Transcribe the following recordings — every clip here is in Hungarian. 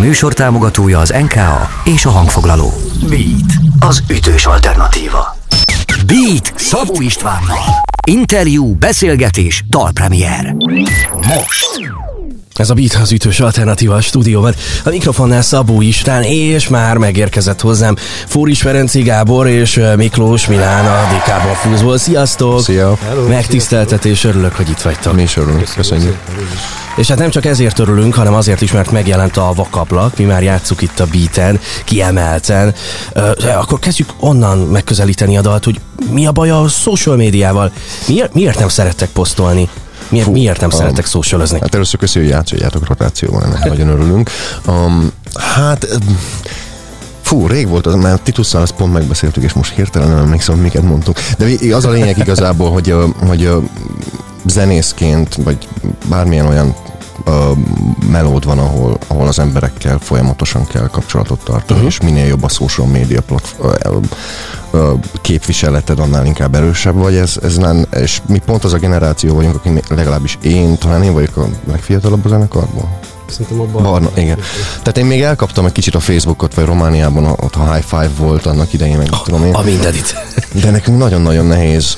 műsor támogatója az NKA és a hangfoglaló. Beat, az ütős alternatíva. Beat Szabó Istvánnal. Interjú, beszélgetés, dalpremier. Most. Ez a Beat az ütős alternatíva a stúdióban. A mikrofonnál Szabó István, és már megérkezett hozzám Fóris Ferenci Gábor és Miklós Milán a DK-ban fúzból. Sziasztok! Szia! Hello, Megtiszteltetés, örülök, hogy itt vagytok. Mi is örülünk, köszönjük. És hát nem csak ezért örülünk, hanem azért is, mert megjelent a vakaplak, mi már játsszuk itt a beaten, kiemelten. Uh, akkor kezdjük onnan megközelíteni a dalt, hogy mi a baj a social médiával? Miért, miért nem szerettek posztolni? Miért, Fú, miért nem um, szeretek socializni? Hát először köszönjük, hogy játszoljátok rotációban, ennek nagyon örülünk. Um, hát... Fú, rég volt az, mert Titusszal ezt pont megbeszéltük, és most hirtelen nem emlékszem, miket mondtunk. De az a lényeg igazából, hogy, hogy zenészként, vagy bármilyen olyan uh, melód van, ahol, ahol az emberekkel folyamatosan kell kapcsolatot tartani, uh-huh. és minél jobb a social media platform, uh, uh, képviseleted, annál inkább erősebb vagy. Ez, ez nem, és mi pont az a generáció vagyunk, akik legalábbis én, talán én vagyok a legfiatalabb a zenekarból. Szerintem a barna. barna igen. Tehát én még elkaptam egy kicsit a Facebookot, vagy Romániában ott a High Five volt annak idején, meg a, tudom én. A mindenit. De nekünk nagyon-nagyon nehéz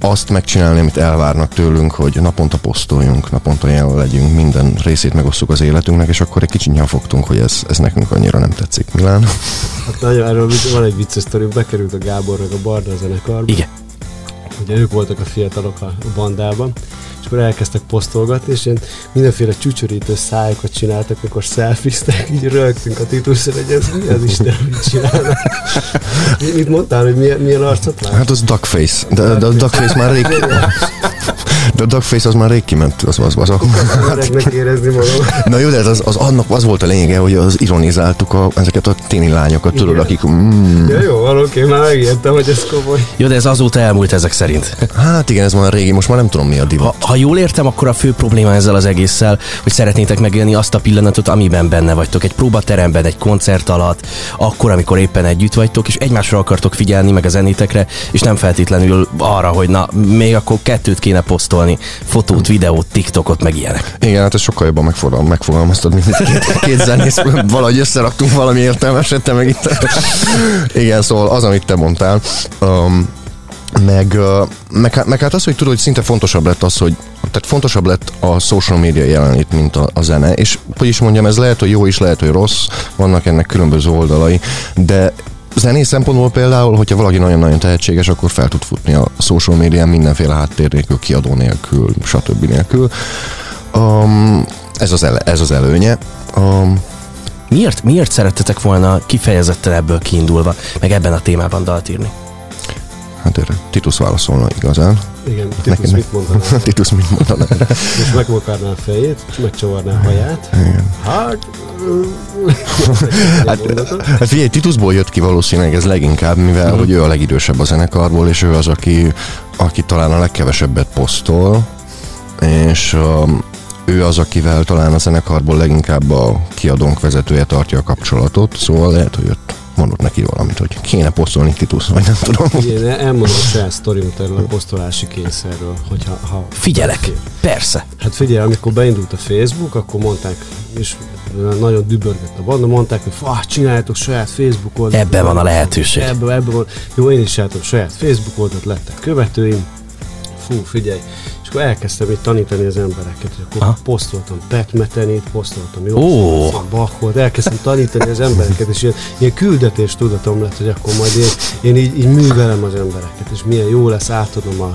azt megcsinálni, amit elvárnak tőlünk, hogy naponta posztoljunk, naponta jelen legyünk, minden részét megosztjuk az életünknek, és akkor egy kicsit nyafogtunk, hogy ez, ez nekünk annyira nem tetszik. Milán? Hát nagyon, erről van egy vicces sztori, bekerült a Gábor meg a Barna zenekarba. Igen. Ugye ők voltak a fiatalok a bandában, és akkor elkezdtek posztolgatni, és ilyen mindenféle csücsörítő szájokat csináltak, amikor szelfiztek, így rögtünk a tituszra, hogy ez mi az Isten, mit csinálnak. Mit mondtál, hogy milyen, milyen arcot lát? Hát az Duckface, de, de a Duckface már rég... De a Duckface az már rég kiment, az az, az, az hát, érezni magam. Na jó, de ez az, az, annak az volt a lényege, hogy az ironizáltuk a, ezeket a téni lányokat, tudod, akik... Mm. Ja, jó, van, oké, már megértem, hogy ez komoly. Jó, de ez azóta elmúlt ezek szerint. Hát igen, ez már régi, most már nem tudom mi a divat. Ha, ha jól értem, akkor a fő probléma ezzel az egésszel, hogy szeretnétek megélni azt a pillanatot, amiben benne vagytok. Egy próbateremben, egy koncert alatt, akkor, amikor éppen együtt vagytok, és egymásra akartok figyelni, meg a zenétekre, és nem feltétlenül arra, hogy na, még akkor kettőt kéne posztolni, fotót, videót, TikTokot, meg ilyenek. Igen, hát ez sokkal jobban megfogal, megfogalmaztad, mint két, két zenész, valahogy összeraktunk valami értelmeset, te meg itt. Igen, szóval az, amit te mondtál, um, meg, meg, meg hát az, hogy tudod, hogy szinte fontosabb lett az, hogy tehát fontosabb lett a social media jelenlét, mint a, a zene, és hogy is mondjam, ez lehet, hogy jó is, lehet, hogy rossz, vannak ennek különböző oldalai, de zenész szempontból például, hogyha valaki nagyon-nagyon tehetséges, akkor fel tud futni a social médián mindenféle háttér nélkül, kiadó nélkül, stb. nélkül. Um, ez, az ele, ez az előnye. Um, miért, miért szerettetek volna kifejezetten ebből kiindulva, meg ebben a témában dalt írni? Hát erre Titus válaszolna igazán. Igen, Titus Nekem, mit mondaná? Titus mit mondaná? és megvakarná a fejét, és megcsavarná a haját. Igen. Hát... hát, hát figyelj, Titusból jött ki valószínűleg ez leginkább, mivel uh-huh. hogy ő a legidősebb a zenekarból, és ő az, aki, aki talán a legkevesebbet posztol, és um, ő az, akivel talán a zenekarból leginkább a kiadónk vezetője tartja a kapcsolatot, szóval lehet, hogy jött mondott neki valamit, hogy kéne posztolni Titus, vagy nem tudom. Igen, elmondom a saját sztorimat erről a posztolási kényszerről. Hogyha, ha Figyelek, fél. persze. Hát figyelj, amikor beindult a Facebook, akkor mondták, és nagyon dübörgött a banda, mondták, hogy ah, csináljátok saját Facebook oldalt. Ebben van a lehetőség. Ebben, ebben van. Jó, én is csináltam saját Facebook oldalt, lettek követőim. Fú, figyelj, akkor elkezdtem itt tanítani az embereket, akkor Aha. posztoltam Petmetenit, posztoltam jó, oh. Bachot, elkezdtem tanítani az embereket, és ilyen, ilyen küldetés tudatom lett, hogy akkor majd én, én így, így művelem az embereket, és milyen jó lesz, átadom a, a,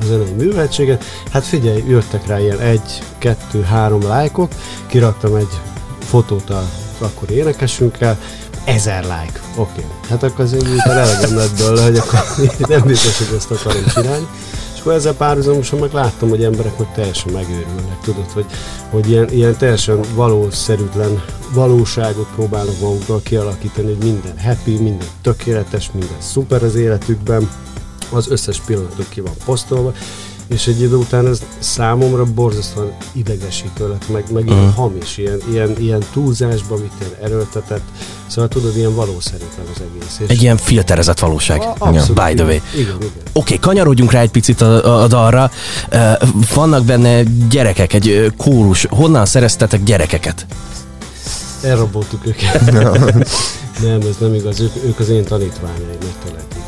a zenei műveltséget. Hát figyelj, jöttek rá ilyen egy, kettő, három lájkok, kiraktam egy fotót a akkor énekesünkkel, ezer like. Oké. Okay. Hát akkor azért miután elegem lett belőle, hogy akkor nem biztos, hogy ezt akarom csinálni. És akkor ezzel párhuzamosan meg láttam, hogy emberek hogy teljesen megőrülnek, tudod, hogy, hogy ilyen, ilyen teljesen valószerűtlen valóságot próbálnak magukról kialakítani, hogy minden happy, minden tökéletes, minden szuper az életükben, az összes pillanatok ki van posztolva, és egy idő után ez számomra borzasztóan idegesítő lett, meg, meg uh-huh. ilyen hamis, ilyen, ilyen, ilyen túlzásba, mit ilyen erőltetett, szóval tudod, ilyen valószerűtlen az egész. És egy ilyen filterezett valóság, a, abszolút, by the way. Igen, igen, Oké, okay, kanyarodjunk rá egy picit a, a, dalra. Vannak benne gyerekek, egy kórus. Honnan szereztetek gyerekeket? elraboltuk őket. nem, ez nem igaz, ők, ők az én tanítványaim, megtelepik.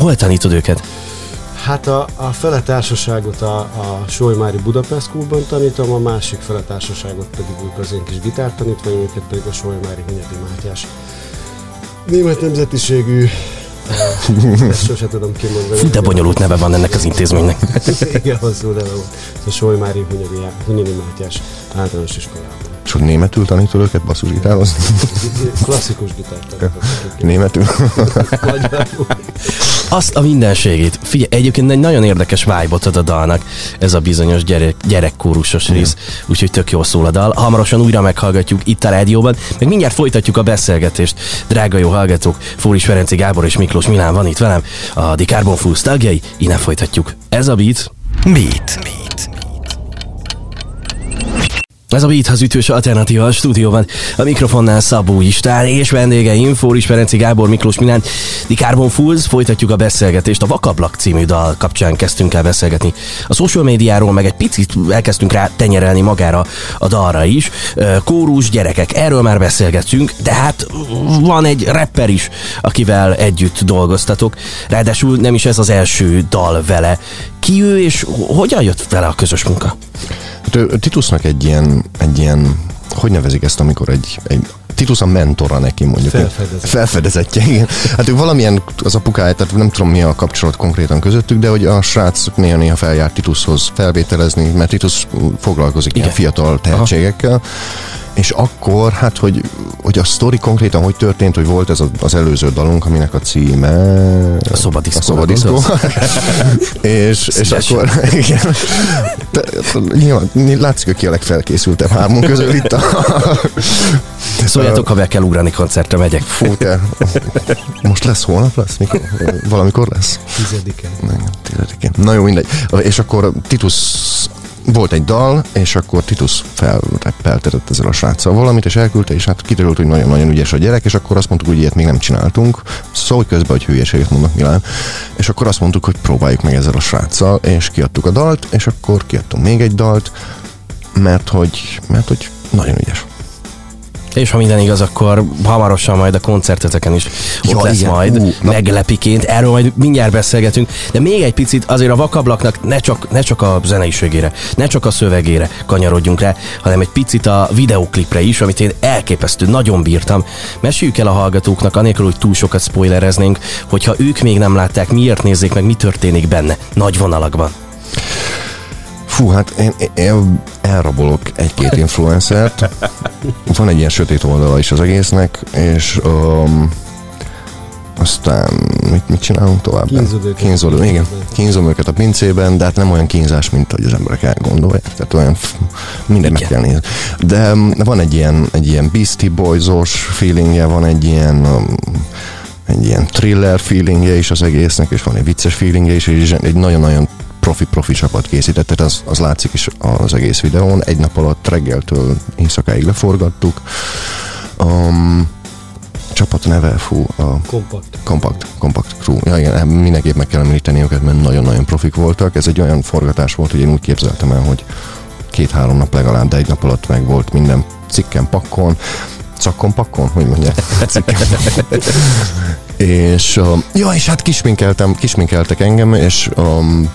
Hol tanítod őket? Hát a, a fele társaságot a, a Solymári Budapest Schoolban tanítom, a másik fele társaságot pedig ők az én kis gitártanítványom, őket pedig a Solymári Hunyadi Mátyás. Német nemzetiségű ezt sose tudom kimondani. Fú, de bonyolult neve van ennek az intézménynek. Igen, hosszú neve volt. A Solymári Hunyadi, Hunyadi Mátyás általános iskolában. És hogy németül tanítod őket basszusgitározni? Klasszikus gitárt Németül? Azt a mindenségét. Figyelj, egyébként egy nagyon érdekes vibe ad a dalnak ez a bizonyos gyerek, gyerekkórusos rész, úgyhogy tök jól szól a dal. Hamarosan újra meghallgatjuk itt a rádióban, meg mindjárt folytatjuk a beszélgetést. Drága jó hallgatók, Fóris Ferenci Gábor és Miklós Milán van itt velem, a The Carbon Fools tagjai, innen folytatjuk. Ez a beat. Beat. beat. Ez a Beat az ütős alternatíva a stúdióban. A mikrofonnál Szabó István és vendégeim Fóris Ferenci Gábor Miklós Milán. The Carbon Fools, folytatjuk a beszélgetést. A Vakablak című dal kapcsán kezdtünk el beszélgetni. A social médiáról meg egy picit elkezdtünk rá tenyerelni magára a dalra is. Kórus, gyerekek, erről már beszélgetünk, de hát van egy rapper is, akivel együtt dolgoztatok. Ráadásul nem is ez az első dal vele. Ki ő és hogyan jött vele a közös munka? Hát Titusnak egy ilyen, egy ilyen, hogy nevezik ezt, amikor egy, egy Titus a mentora neki mondjuk. Felfedezett. Felfedezetje, igen. Hát ő valamilyen az apukája, tehát nem tudom mi a kapcsolat konkrétan közöttük, de hogy a srác néha-néha feljárt Titushoz felvételezni, mert Titus foglalkozik igen. ilyen fiatal tehetségekkel. Aha és akkor, hát, hogy, hogy a sztori konkrétan hogy történt, hogy volt ez az előző dalunk, aminek a címe... A szobadiszkó. A szobadiszkó. és, és akkor, igen. De, nyilván, látszik, hogy ki a legfelkészültebb hármunk közül itt a... Szóljatok, ha be kell ugrani koncertre, megyek. Fú, te. Most lesz, holnap lesz? Mikor? Valamikor lesz? Tizediken. Tizediken. Na jó, mindegy. És akkor Titus volt egy dal, és akkor Titus felreppeltetett ezzel a sráccal valamit, és elküldte, és hát kiderült, hogy nagyon-nagyon ügyes a gyerek, és akkor azt mondtuk, hogy ilyet még nem csináltunk. Szóval közben, hogy hülyeséget mondok Milán. És akkor azt mondtuk, hogy próbáljuk meg ezzel a sráccal, és kiadtuk a dalt, és akkor kiadtunk még egy dalt, mert hogy, mert hogy nagyon ügyes. És ha minden igaz, akkor hamarosan majd a koncerteteken is ott ja, lesz igen. majd uh, meglepiként. Erről majd mindjárt beszélgetünk. De még egy picit azért a vakablaknak ne csak, ne csak a zeneiségére, ne csak a szövegére kanyarodjunk rá, hanem egy picit a videoklipre is, amit én elképesztő, nagyon bírtam. Meséljük el a hallgatóknak, anélkül, hogy túl sokat spoilereznénk, hogyha ők még nem látták, miért nézzék meg, mi történik benne, nagy vonalakban. Fú, hát én, én elrabolok egy-két influencert. Van egy ilyen sötét oldala is az egésznek, és um, aztán mit, mit csinálunk tovább? Kínzod igen. Kínzom őket a pincében, de hát nem olyan kínzás, mint hogy az emberek elgondolják. Tehát olyan minden meg kell nézni. De um, van egy ilyen, egy ilyen Beastie Boys-os feelingje, van egy ilyen um, egy ilyen thriller feelingje is az egésznek, és van egy vicces feelingje is, és egy nagyon-nagyon profi-profi csapat készített, tehát az, az látszik is az egész videón. Egy nap alatt reggeltől éjszakáig leforgattuk. Um, csapat neve, fú, a Kompakt. Kompakt, kompakt crew. Ja, igen, mindenképp meg kell említeni őket, mert nagyon-nagyon profik voltak. Ez egy olyan forgatás volt, hogy én úgy képzeltem el, hogy két-három nap legalább, de egy nap alatt meg volt minden cikken, pakkon, cakkon, pakkon, hogy mondják? és, um, ja, és hát kisminkeltem, kisminkeltek engem, és um,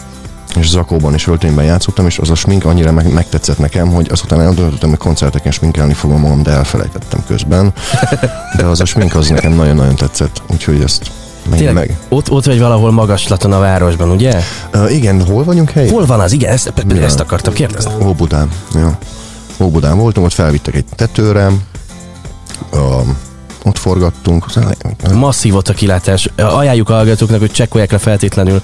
és zakóban és öltönyben játszottam, és az a smink annyira meg, megtetszett nekem, hogy azután eldöntöttem, hogy koncerteken sminkelni fogom magam, de elfelejtettem közben. De az a smink az nekem nagyon-nagyon tetszett, úgyhogy ezt Tényleg, meg. Ott, ott vagy valahol magaslaton a városban, ugye? Uh, igen, hol vagyunk helyen? Hol van az? Igen, ezt, ja. ezt akartam kérdezni. Óbudán, ja. Óbudán voltunk, ott felvittek egy tetőre, uh, ott forgattunk. Masszív ott a kilátás. Ajánljuk a hallgatóknak, hogy csekkolják le feltétlenül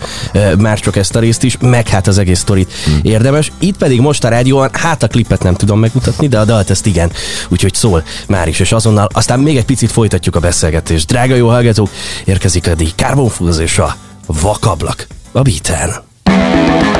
már csak ezt a részt is, meg hát az egész sztorit hmm. érdemes. Itt pedig most a rádióan, hát a klipet nem tudom megmutatni, de a dalt ezt igen. Úgyhogy szól már is, és azonnal aztán még egy picit folytatjuk a beszélgetést. Drága jó hallgatók, érkezik a Carbon Fools és a Vakablak a Beaten.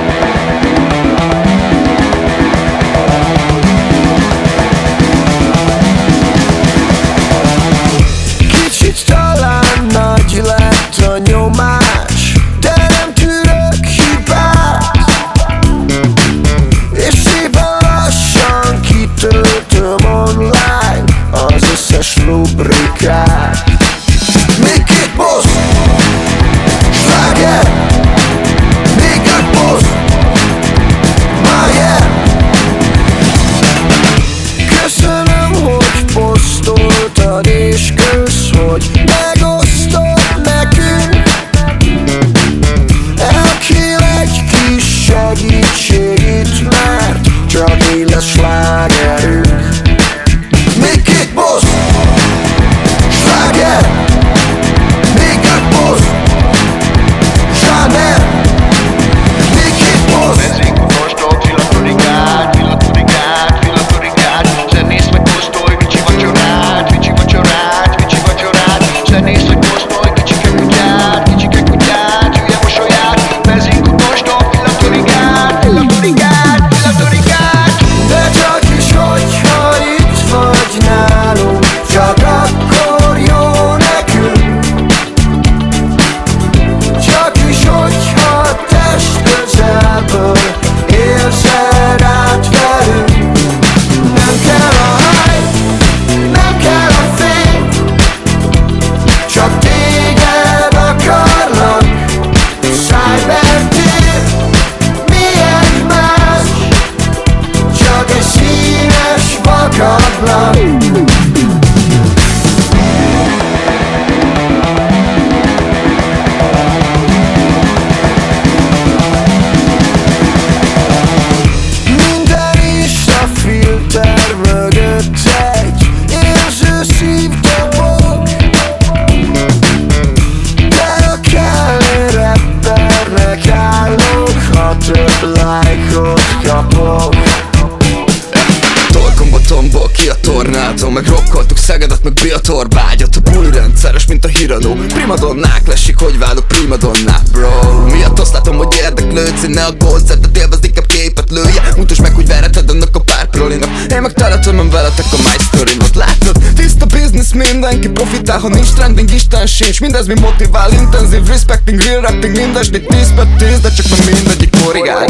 Híradó. Primadonnák lesik, hogy válok primadonná Bro, miatt azt látom, hogy érdeklődsz ne aggódsz, de élvezd inkább képet lője. Mutasd meg, hogy vereted annak a pár prolinak Én meg teletömöm veletek a my story-not. Látod, tiszta business, mindenki profitál Ha nincs trending, Isten sincs. Mindez mi motivál, intenzív respecting, real rapping Mindesni 10 per 10, de csak nem mindegyik korrigál.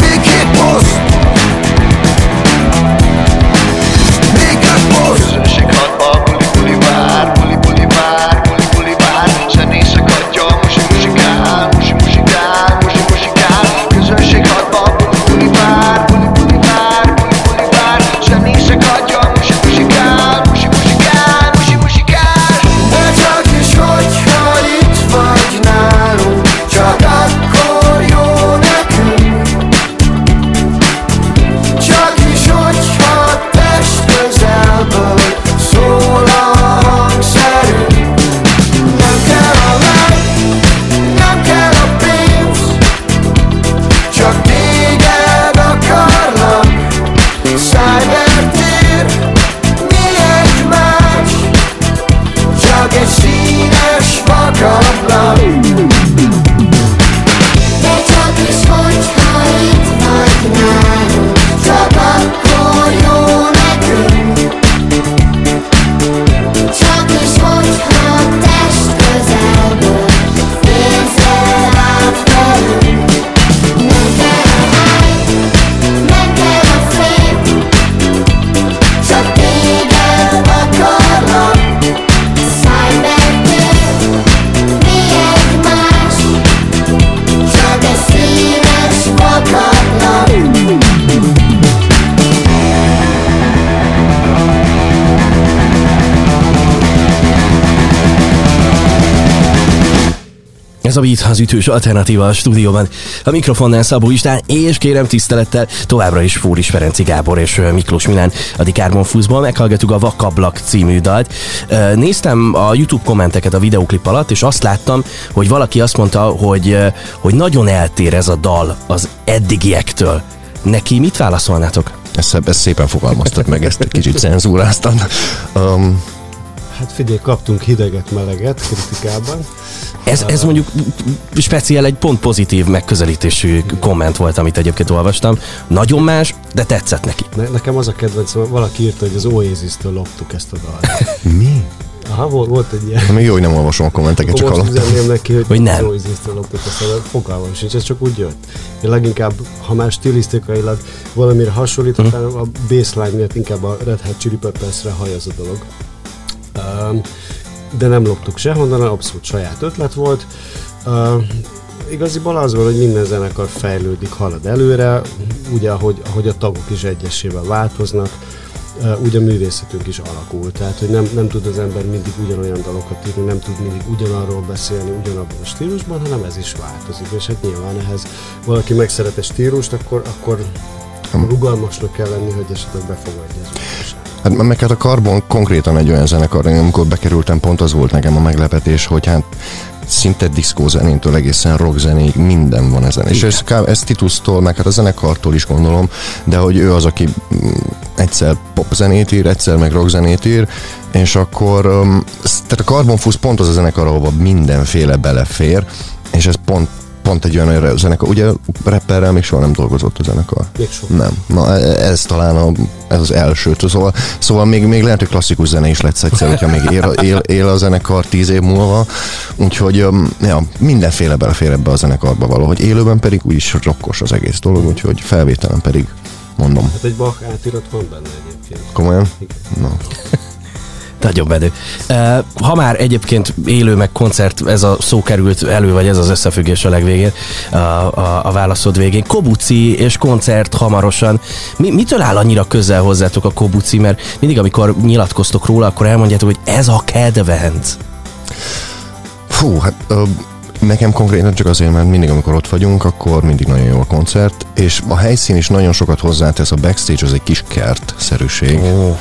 Még két boss! Még öt boss Ez a Beat az ütős alternatíva a stúdióban. A mikrofonnál Szabó István, és kérem tisztelettel továbbra is Fúris Ferenci Gábor és Miklós Milán a Dikármon Fuszból. Meghallgatjuk a Vakablak című dalt. Néztem a YouTube kommenteket a videoklip alatt, és azt láttam, hogy valaki azt mondta, hogy, hogy nagyon eltér ez a dal az eddigiektől. Neki mit válaszolnátok? Ezt, ezt szépen fogalmaztad meg, ezt egy kicsit cenzúráztad. Um, Hát figyelj, kaptunk hideget, meleget kritikában. Ez, ez mondjuk speciál egy pont pozitív megközelítésű komment volt, amit egyébként olvastam. Nagyon más, de tetszett neki. Ne, nekem az a kedvencem, valaki írta, hogy az Oasis-től loptuk ezt a dalt. mi? Aha, volt, volt egy ilyen. Még jó, hogy nem olvasom a kommenteket, csak hallottam. neki, hogy, Hogy nem. Jó ízléstől lopott a szemem. Fogalmam sincs, ez csak úgy jött. Én leginkább, ha már stilisztikailag valamire hasonlítottam, Mhm. a baseline miatt inkább a Red Hot Chili Peppers-re haj az a dolog. De nem loptuk sehonnan, abszolút saját ötlet volt. Igaziból az van, hogy minden zenekar fejlődik, halad előre, ugye ahogy, ahogy a tagok is egyesével változnak, úgy a művészetünk is alakul. Tehát, hogy nem, nem tud az ember mindig ugyanolyan dalokat írni, nem tud mindig ugyanarról beszélni, ugyanabban a stílusban, hanem ez is változik. És hát nyilván ehhez valaki megszeret egy stílust, akkor, akkor rugalmasnak kell lenni, hogy esetleg befogadja az. Hát meg hát a Carbon konkrétan egy olyan zenekar, amikor bekerültem, pont az volt nekem a meglepetés, hogy hát szinte diszkó zenétől egészen rock zenéig minden van ezen. És ez, ez Titusztól, meg hát a zenekartól is gondolom, de hogy ő az, aki mm, egyszer pop zenét ír, egyszer meg rock zenét ír, és akkor um, tehát a Carbon Fuzz pont az a zenekar, ahova mindenféle belefér, és ez pont pont egy olyan zenekar, ugye rapperrel még soha nem dolgozott a zenekar. Még soha. Nem. Na, e- ez talán a, ez az első. Szóval, szóval még, még lehet, hogy klasszikus zene is lesz egyszer, hogyha még él, él, él a zenekar tíz év múlva. Úgyhogy ja, mindenféle belefér ebbe a zenekarba valahogy. Élőben pedig úgyis rokkos az egész dolog, úgyhogy felvételen pedig mondom. Hát egy Bach átirat van benne egyébként. Komolyan? Igen. Na. Nagyon. Uh, ha már egyébként élő meg koncert, ez a szó került elő, vagy ez az összefüggés a legvégén, a, a, a válaszod végén. Kobuci és koncert hamarosan. Mi, mitől áll annyira közel hozzátok a Kobuci? Mert mindig, amikor nyilatkoztok róla, akkor elmondjátok, hogy ez a kedvenc. Fú, hát ö, nekem konkrétan csak azért, mert mindig, amikor ott vagyunk, akkor mindig nagyon jó a koncert, és a helyszín is nagyon sokat hozzátesz, a backstage az egy kis kert-szerűség. Ó.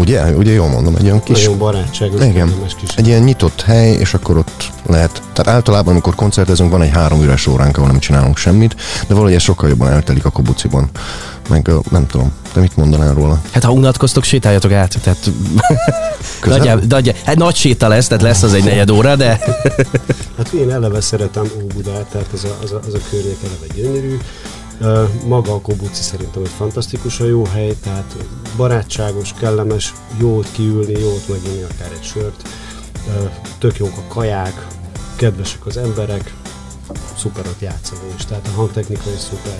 Ugye? Ugye jól mondom, egy olyan kis Nagyon barátságos, Igen, kellemes kis egy ilyen nyitott hely, és akkor ott lehet, tehát általában, amikor koncertezünk, van egy három üres óránk, ahol nem csinálunk semmit, de valahogy ez sokkal jobban eltelik a kobuciban. Meg nem tudom, te mit mondanál róla? Hát ha unatkoztok, sétáljatok át. Tehát nagyjából, nagyjá, hát nagy séta lesz, tehát lesz az egy negyed óra, de Hát én eleve szeretem Óbudát, tehát az a, az a, az a környék eleve gyönyörű. Maga a Kobuci szerintem egy fantasztikusan jó hely, tehát barátságos, kellemes, jó ott kiülni, jó ott meginni akár egy sört. Tök jók a kaják, kedvesek az emberek, szuper ott játszani is, tehát a hangtechnika is szuper.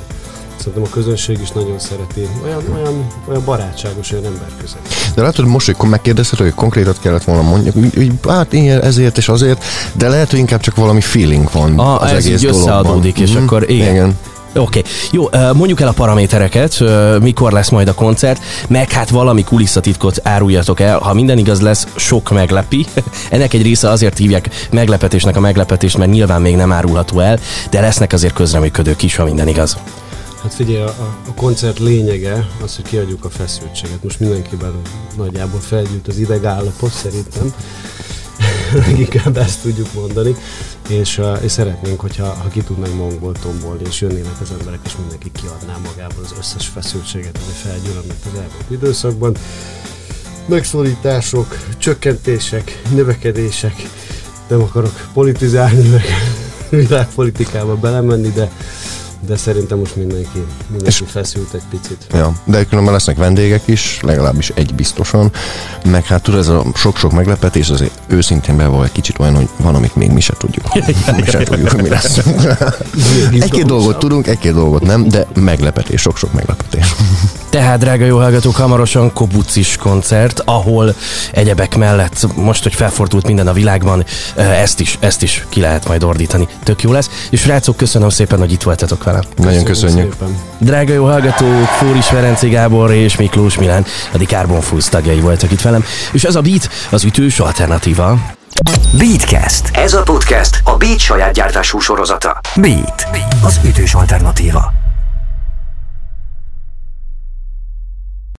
Szerintem a közönség is nagyon szereti. Olyan, olyan, olyan barátságos, olyan emberközeli. De látod, most, hogy megkérdezted, hogy konkrétat kellett volna mondjak, úgy, úgy, hát ilyen, ezért és azért, de lehet, hogy inkább csak valami feeling van Ah, az ez egész így dologban. összeadódik, és Mhm, akkor igen. igen. Oké, okay. jó, mondjuk el a paramétereket, mikor lesz majd a koncert, meg hát valami kulisszatitkot áruljatok el, ha minden igaz lesz, sok meglepi. Ennek egy része azért hívják meglepetésnek a meglepetést, mert nyilván még nem árulható el, de lesznek azért közreműködők is, ha minden igaz. Hát figyelj, a, a koncert lényege az, hogy kiadjuk a feszültséget. Most mindenkiben nagyjából felgyűlt az idegállapot szerintem. Inkább ezt tudjuk mondani. És, és szeretnénk, hogyha ha ki tudnánk magunkból tombolni, és jönnének az emberek, és mindenki kiadná magából az összes feszültséget, ami felgyűlömött az elmúlt időszakban. Megszólítások, csökkentések, növekedések, nem akarok politizálni, meg világpolitikába belemenni, de de szerintem most mindenki, mindenki feszült egy picit. Ja, de különben lesznek vendégek is, legalábbis egy biztosan. Meg hát tudod, ez a sok-sok meglepetés azért őszintén bevallva egy kicsit olyan, hogy van, amit még mi se tudjuk. mi se tudjuk, mi lesz. egy-két dolgot tudunk, egy-két dolgot nem, de meglepetés, sok-sok meglepetés. Tehát, drága jó hallgatók, hamarosan Kobucis koncert, ahol egyebek mellett, most, hogy felfordult minden a világban, ö, ezt is, ezt is ki lehet majd ordítani. Tök jó lesz. És srácok, köszönöm szépen, hogy itt voltatok velem. Nagyon köszönjük. Szépen. Drága jó hallgatók, Fóris Ferenci Gábor és Miklós Milán, a Carbon Foods tagjai voltak itt velem, és ez a beat az ütős alternatíva. Beatcast. Ez a podcast a Beat saját gyártású sorozata. Beat. Az ütős alternatíva.